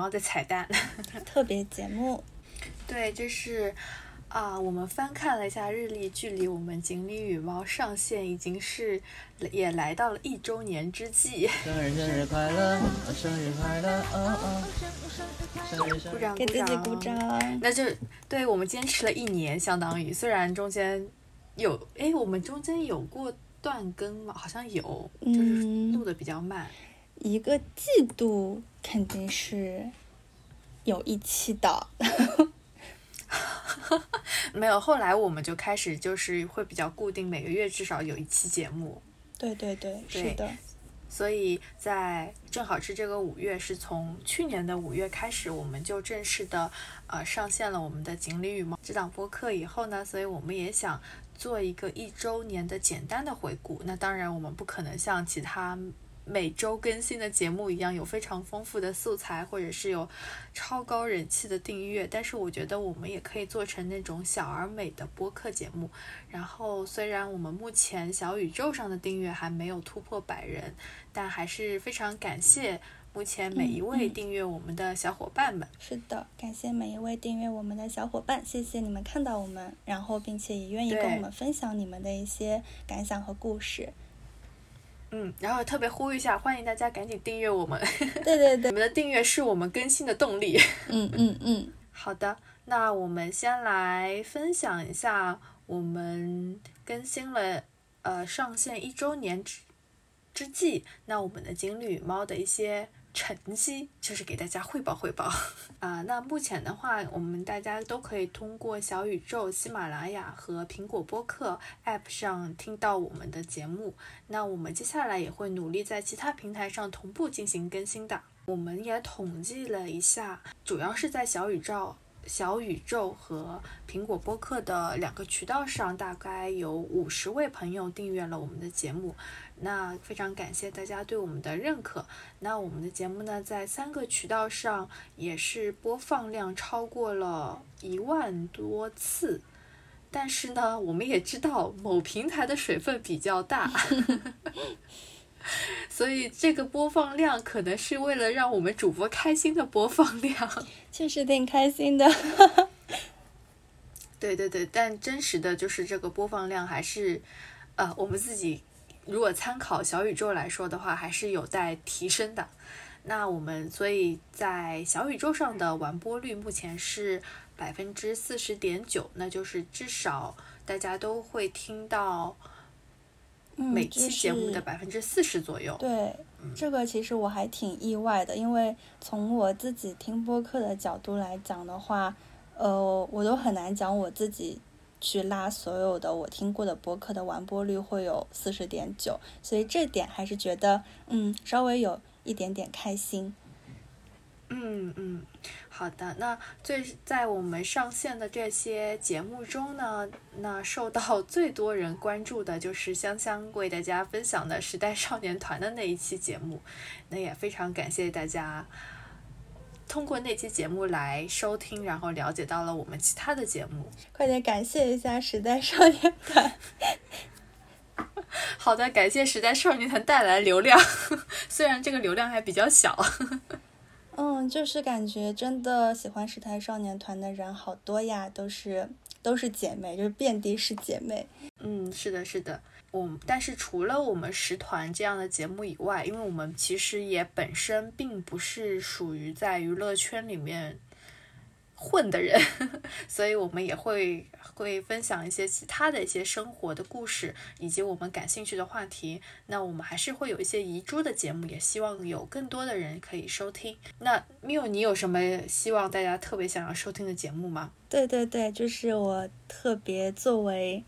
猫》的彩蛋 特别节目。对，这是。啊，我们翻看了一下日历，距离我们《锦鲤与猫》上线已经是也来到了一周年之际。生日生日快乐，生日快乐，哦哦！鼓掌给自己鼓掌。那就对我们坚持了一年，相当于虽然中间有哎，我们中间有过断更吗？好像有，就是录的比较慢。一个季度肯定是有一期的。没有，后来我们就开始就是会比较固定，每个月至少有一期节目。对对对，是的。所以在正好是这个五月，是从去年的五月开始，我们就正式的呃上线了我们的锦鲤羽毛这档播客以后呢，所以我们也想做一个一周年的简单的回顾。那当然，我们不可能像其他。每周更新的节目一样，有非常丰富的素材，或者是有超高人气的订阅。但是我觉得我们也可以做成那种小而美的播客节目。然后虽然我们目前小宇宙上的订阅还没有突破百人，但还是非常感谢目前每一位订阅我们的小伙伴们。是的，感谢每一位订阅我们的小伙伴，谢谢你们看到我们，然后并且也愿意跟我们分享你们的一些感想和故事。嗯，然后特别呼吁一下，欢迎大家赶紧订阅我们。对对对，你们的订阅是我们更新的动力。嗯嗯嗯，好的，那我们先来分享一下我们更新了呃上线一周年之之际，那我们的锦鲤猫的一些。成绩就是给大家汇报汇报 啊。那目前的话，我们大家都可以通过小宇宙、喜马拉雅和苹果播客 App 上听到我们的节目。那我们接下来也会努力在其他平台上同步进行更新的。我们也统计了一下，主要是在小宇宙、小宇宙和苹果播客的两个渠道上，大概有五十位朋友订阅了我们的节目。那非常感谢大家对我们的认可。那我们的节目呢，在三个渠道上也是播放量超过了一万多次。但是呢，我们也知道某平台的水分比较大，所以这个播放量可能是为了让我们主播开心的播放量。确实挺开心的。对对对，但真实的就是这个播放量还是，呃，我们自己。如果参考小宇宙来说的话，还是有待提升的。那我们所以在小宇宙上的完播率目前是百分之四十点九，那就是至少大家都会听到每期节目的百分之四十左右。对，这个其实我还挺意外的，因为从我自己听播客的角度来讲的话，呃，我都很难讲我自己。去拉所有的我听过的播客的完播率会有四十点九，所以这点还是觉得嗯稍微有一点点开心。嗯嗯，好的。那最在我们上线的这些节目中呢，那受到最多人关注的就是香香为大家分享的时代少年团的那一期节目，那也非常感谢大家。通过那期节目来收听，然后了解到了我们其他的节目。快点感谢一下时代少年团。好的，感谢时代少年团带来流量，虽然这个流量还比较小。嗯，就是感觉真的喜欢时代少年团的人好多呀，都是都是姐妹，就是遍地是姐妹。嗯，是的，是的。我但是除了我们十团这样的节目以外，因为我们其实也本身并不是属于在娱乐圈里面混的人，所以我们也会会分享一些其他的一些生活的故事，以及我们感兴趣的话题。那我们还是会有一些遗珠的节目，也希望有更多的人可以收听。那缪，你有什么希望大家特别想要收听的节目吗？对对对，就是我特别作为。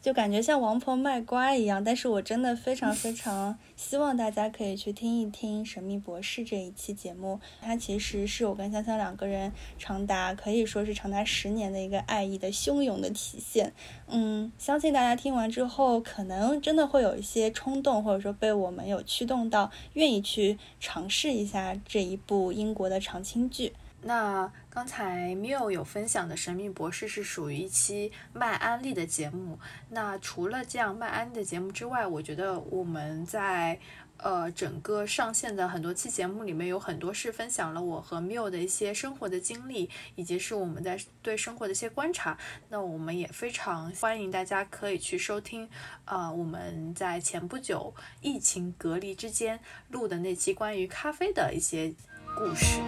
就感觉像王婆卖瓜一样，但是我真的非常非常希望大家可以去听一听《神秘博士》这一期节目。它其实是我跟香香两个人长达可以说是长达十年的一个爱意的汹涌的体现。嗯，相信大家听完之后，可能真的会有一些冲动，或者说被我们有驱动到，愿意去尝试一下这一部英国的长青剧。那刚才 Miu 有分享的《神秘博士》是属于一期卖安利的节目。那除了这样卖安利的节目之外，我觉得我们在呃整个上线的很多期节目里面，有很多是分享了我和 Miu 的一些生活的经历，以及是我们在对生活的一些观察。那我们也非常欢迎大家可以去收听，呃，我们在前不久疫情隔离之间录的那期关于咖啡的一些故事。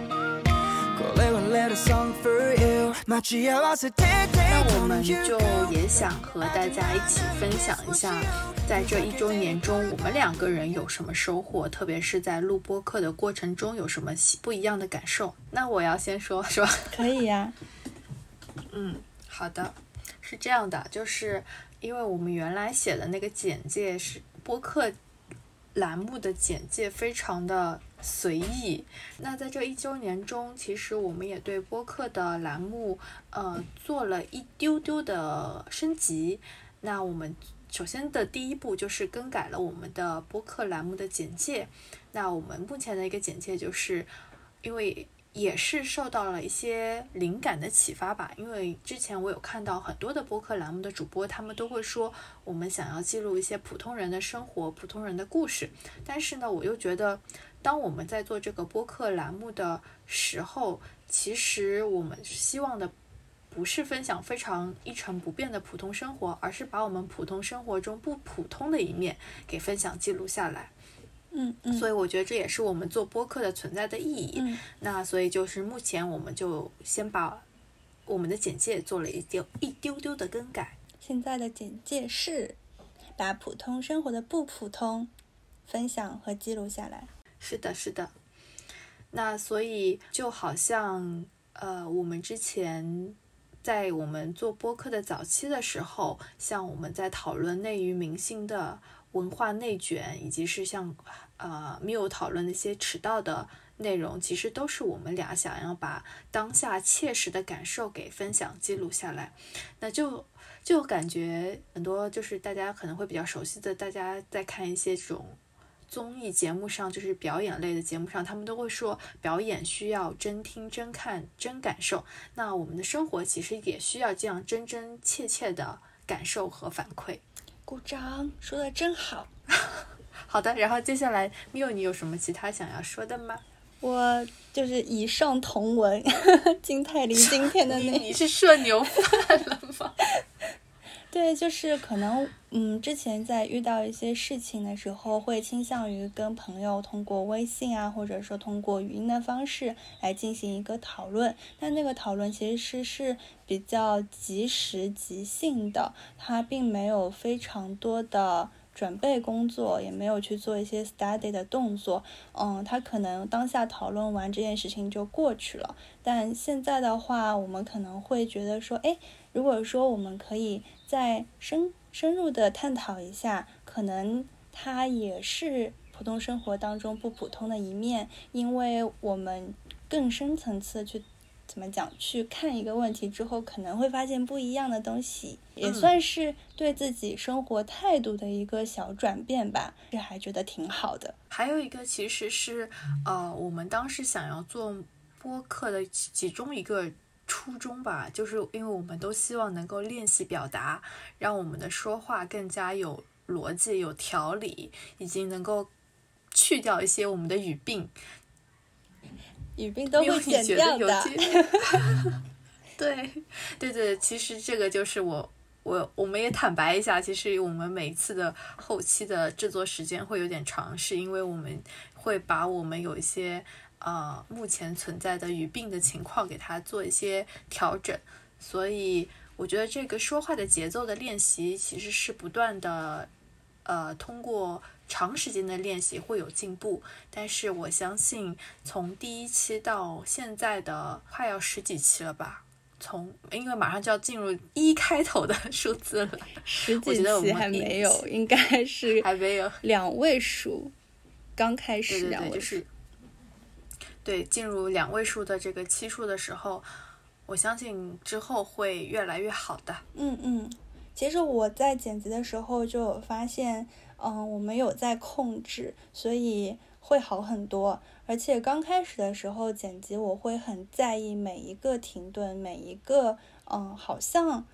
那我们就也想和大家一起分享一下，在这一周年中，我们两个人有什么收获，特别是在录播课的过程中有什么不一样的感受。那我要先说，是吧？可以呀。嗯，好的，是这样的，就是因为我们原来写的那个简介是播客栏目的简介，非常的。随意。那在这一周年中，其实我们也对播客的栏目，呃，做了一丢丢的升级。那我们首先的第一步就是更改了我们的播客栏目的简介。那我们目前的一个简介就是，因为。也是受到了一些灵感的启发吧，因为之前我有看到很多的播客栏目的主播，他们都会说我们想要记录一些普通人的生活、普通人的故事。但是呢，我又觉得，当我们在做这个播客栏目的时候，其实我们希望的不是分享非常一成不变的普通生活，而是把我们普通生活中不普通的一面给分享记录下来。嗯嗯，所以我觉得这也是我们做播客的存在的意义。嗯，那所以就是目前我们就先把我们的简介做了一丢一丢丢的更改。现在的简介是把普通生活的不普通分享和记录下来。是的，是的。那所以就好像呃，我们之前在我们做播客的早期的时候，像我们在讨论内娱明星的。文化内卷，以及是像呃没有讨论那些迟到的内容，其实都是我们俩想要把当下切实的感受给分享记录下来。那就就感觉很多就是大家可能会比较熟悉的，大家在看一些这种综艺节目上，就是表演类的节目上，他们都会说表演需要真听、真看、真感受。那我们的生活其实也需要这样真真切切的感受和反馈。鼓掌，说的真好。好的，然后接下来缪，你有什么其他想要说的吗？我就是以上同文，金泰梨今天的那，你是社牛饭了吗？对，就是可能，嗯，之前在遇到一些事情的时候，会倾向于跟朋友通过微信啊，或者说通过语音的方式来进行一个讨论。但那个讨论其实是比较及时即兴的，它并没有非常多的准备工作，也没有去做一些 study 的动作。嗯，他可能当下讨论完这件事情就过去了。但现在的话，我们可能会觉得说，哎，如果说我们可以。再深深入的探讨一下，可能它也是普通生活当中不普通的一面，因为我们更深层次去怎么讲去看一个问题之后，可能会发现不一样的东西，也算是对自己生活态度的一个小转变吧，这还觉得挺好的。还有一个其实是，呃，我们当时想要做播客的其中一个。初衷吧，就是因为我们都希望能够练习表达，让我们的说话更加有逻辑、有条理，以及能够去掉一些我们的语病。语病都会剪掉的。对，对对，其实这个就是我我我们也坦白一下，其实我们每次的后期的制作时间会有点长，是因为我们会把我们有一些。呃，目前存在的语病的情况，给它做一些调整。所以我觉得这个说话的节奏的练习，其实是不断的，呃，通过长时间的练习会有进步。但是我相信，从第一期到现在的快要十几期了吧，从因为马上就要进入一开头的 数字了，十几期还没有，应该是还没有两位数，刚开始两位数。对，进入两位数的这个期数的时候，我相信之后会越来越好的。嗯嗯，其实我在剪辑的时候就有发现，嗯，我们有在控制，所以会好很多。而且刚开始的时候剪辑，我会很在意每一个停顿，每一个嗯，好像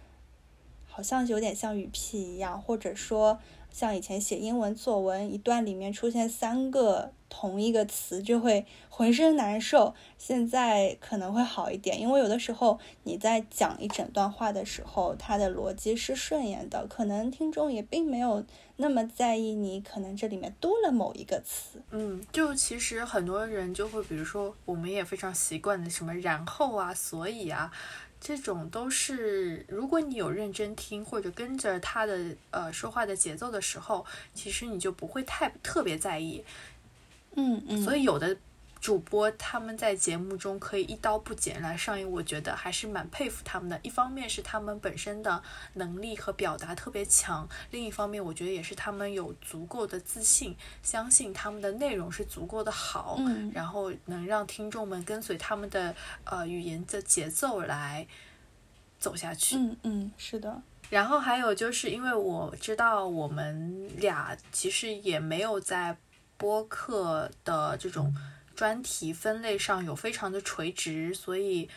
好像有点像语屁一样，或者说。像以前写英文作文，一段里面出现三个同一个词，就会浑身难受。现在可能会好一点，因为有的时候你在讲一整段话的时候，它的逻辑是顺延的，可能听众也并没有那么在意你可能这里面多了某一个词。嗯，就其实很多人就会，比如说，我们也非常习惯的什么然后啊，所以啊。这种都是，如果你有认真听或者跟着他的呃说话的节奏的时候，其实你就不会太特别在意。嗯嗯。所以有的主播他们在节目中可以一刀不剪来上映，我觉得还是蛮佩服他们的。一方面是他们本身的能力和表达特别强，另一方面我觉得也是他们有足够的自信，相信他们的内容是足够的好，然后能让听众们跟随他们的呃语言的节奏来。走下去，嗯嗯，是的。然后还有就是，因为我知道我们俩其实也没有在播客的这种专题分类上有非常的垂直，所以，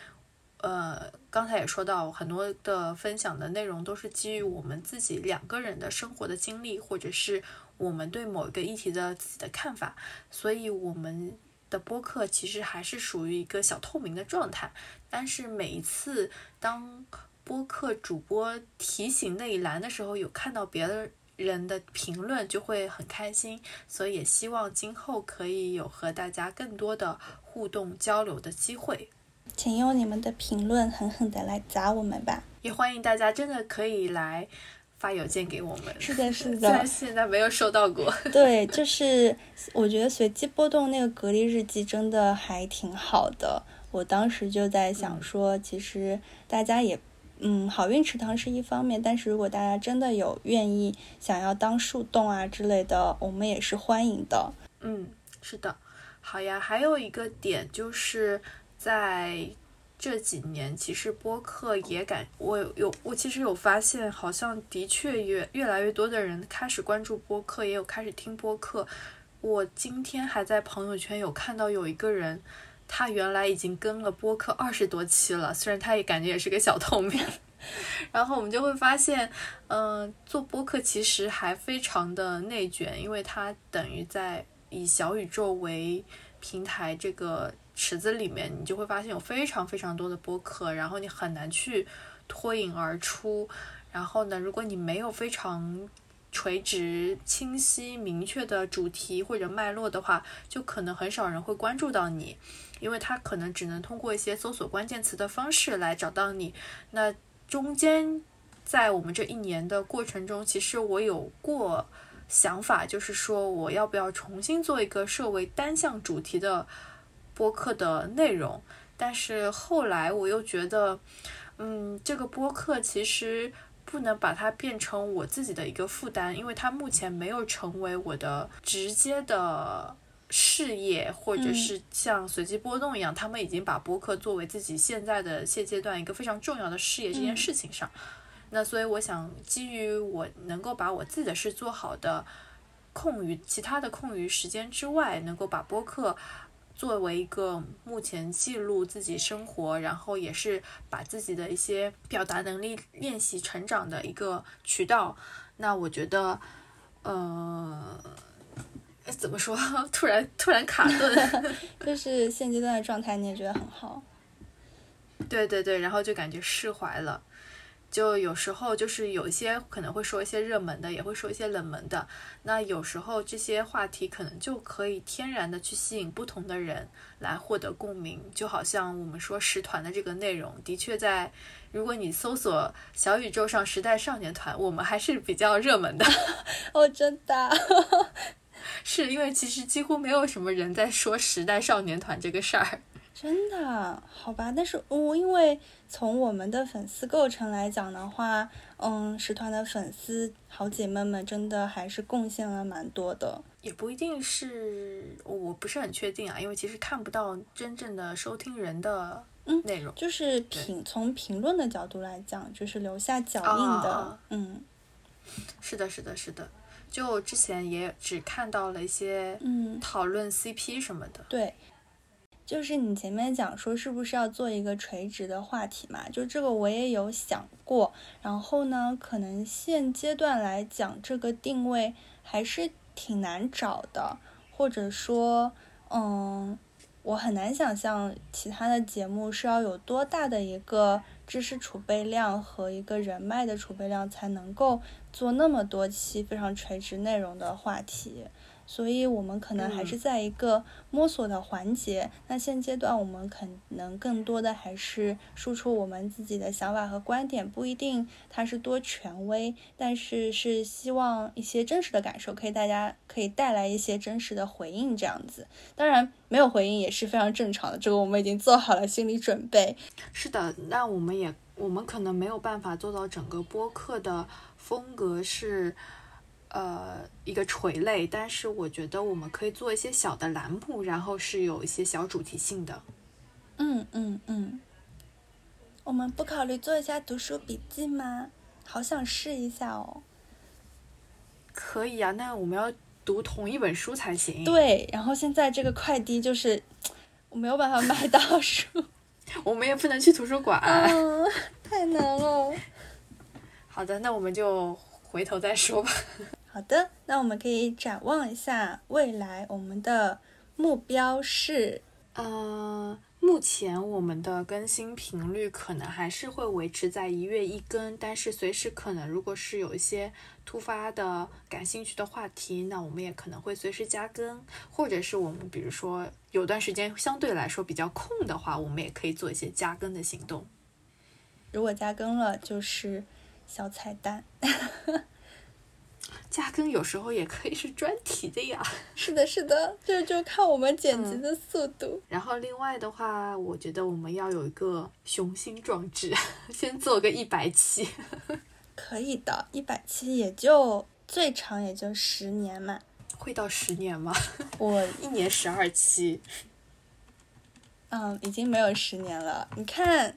呃，刚才也说到很多的分享的内容都是基于我们自己两个人的生活的经历，或者是我们对某一个议题的自己的看法，所以我们的播客其实还是属于一个小透明的状态。但是每一次当播客主播提醒那一栏的时候，有看到别的人的评论，就会很开心。所以也希望今后可以有和大家更多的互动交流的机会。请用你们的评论狠狠的来砸我们吧！也欢迎大家真的可以来发邮件给我们。是的，是的。虽然现在没有收到过。对，就是我觉得随机波动那个隔离日记真的还挺好的。我当时就在想说，其实大家也，嗯，好运池塘是一方面，但是如果大家真的有愿意想要当树洞啊之类的，我们也是欢迎的。嗯，是的，好呀。还有一个点就是在这几年，其实播客也感我有我其实有发现，好像的确越越来越多的人开始关注播客，也有开始听播客。我今天还在朋友圈有看到有一个人。他原来已经跟了播客二十多期了，虽然他也感觉也是个小透明，然后我们就会发现，嗯，做播客其实还非常的内卷，因为它等于在以小宇宙为平台这个池子里面，你就会发现有非常非常多的播客，然后你很难去脱颖而出。然后呢，如果你没有非常垂直、清晰、明确的主题或者脉络的话，就可能很少人会关注到你。因为他可能只能通过一些搜索关键词的方式来找到你。那中间，在我们这一年的过程中，其实我有过想法，就是说我要不要重新做一个设为单项主题的播客的内容。但是后来我又觉得，嗯，这个播客其实不能把它变成我自己的一个负担，因为它目前没有成为我的直接的。事业，或者是像随机波动一样，他们已经把播客作为自己现在的现阶段一个非常重要的事业这件事情上。那所以我想，基于我能够把我自己的事做好的空余其他的空余时间之外，能够把播客作为一个目前记录自己生活，然后也是把自己的一些表达能力练习成长的一个渠道。那我觉得，呃。怎么说？突然突然卡顿，就是现阶段的状态，你也觉得很好。对对对，然后就感觉释怀了。就有时候就是有一些可能会说一些热门的，也会说一些冷门的。那有时候这些话题可能就可以天然的去吸引不同的人来获得共鸣。就好像我们说十团的这个内容，的确在如果你搜索小宇宙上时代少年团，我们还是比较热门的。哦，真的。是因为其实几乎没有什么人在说时代少年团这个事儿，真的好吧？但是我因为从我们的粉丝构成来讲的话，嗯，十团的粉丝好姐妹们真的还是贡献了蛮多的，也不一定是，我不是很确定啊，因为其实看不到真正的收听人的内容，就是评从评论的角度来讲，就是留下脚印的，嗯，是的，是的，是的。就之前也只看到了一些嗯，讨论 CP 什么的。对，就是你前面讲说是不是要做一个垂直的话题嘛？就这个我也有想过，然后呢，可能现阶段来讲，这个定位还是挺难找的，或者说，嗯，我很难想象其他的节目是要有多大的一个知识储备量和一个人脉的储备量，才能够做那么多期非常垂直内容的话题。所以我们可能还是在一个摸索的环节。那现阶段我们可能更多的还是输出我们自己的想法和观点，不一定它是多权威，但是是希望一些真实的感受，可以大家可以带来一些真实的回应，这样子。当然没有回应也是非常正常的，这个我们已经做好了心理准备。是的，那我们也我们可能没有办法做到整个播客的风格是。呃，一个垂类，但是我觉得我们可以做一些小的栏目，然后是有一些小主题性的。嗯嗯嗯，我们不考虑做一下读书笔记吗？好想试一下哦。可以啊，那我们要读同一本书才行。，对，然后现在这个快递就是我没有办法买到书，我们也不能去图书馆。嗯，太难了。好的，那我们就回头再说吧。好的，那我们可以展望一下未来，我们的目标是，呃，目前我们的更新频率可能还是会维持在一月一更，但是随时可能，如果是有一些突发的感兴趣的话题，那我们也可能会随时加更，或者是我们比如说有段时间相对来说比较空的话，我们也可以做一些加更的行动。如果加更了就是小彩蛋。加更有时候也可以是专题的呀。是的，是的，这就看我们剪辑的速度。然后另外的话，我觉得我们要有一个雄心壮志，先做个一百期。可以的，一百期也就最长也就十年嘛。会到十年吗？我一年十二期。嗯，已经没有十年了。你看，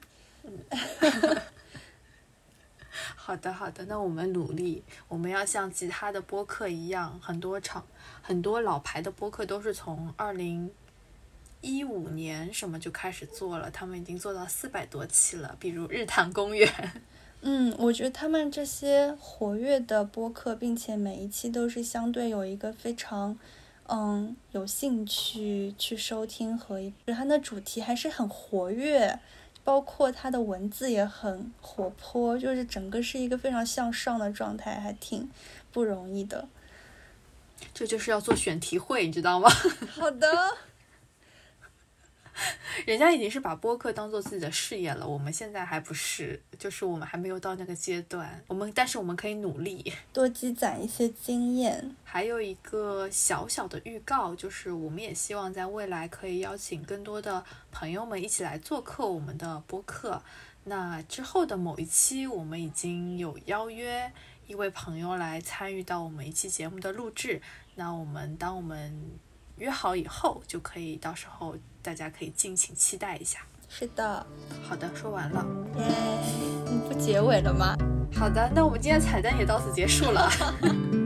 好的，好的，那我们努力，我们要像其他的播客一样，很多场很多老牌的播客都是从二零一五年什么就开始做了，他们已经做到四百多期了，比如日坛公园。嗯，我觉得他们这些活跃的播客，并且每一期都是相对有一个非常，嗯，有兴趣去收听和一，它的主题还是很活跃，包括他的文字也很活泼，就是整个是一个非常向上的状态，还挺不容易的。这就是要做选题会，你知道吗？好的，人家已经是把播客当做自己的事业了，我们现在还不是，就是我们还没有到那个阶段。我们但是我们可以努力。多积攒一些经验。还有一个小小的预告，就是我们也希望在未来可以邀请更多的朋友们一起来做客我们的播客。那之后的某一期，我们已经有邀约一位朋友来参与到我们一期节目的录制。那我们当我们约好以后，就可以到时候大家可以敬请期待一下。是的，好的，说完了。耶，你不结尾了吗？好的，那我们今天的彩蛋也到此结束了。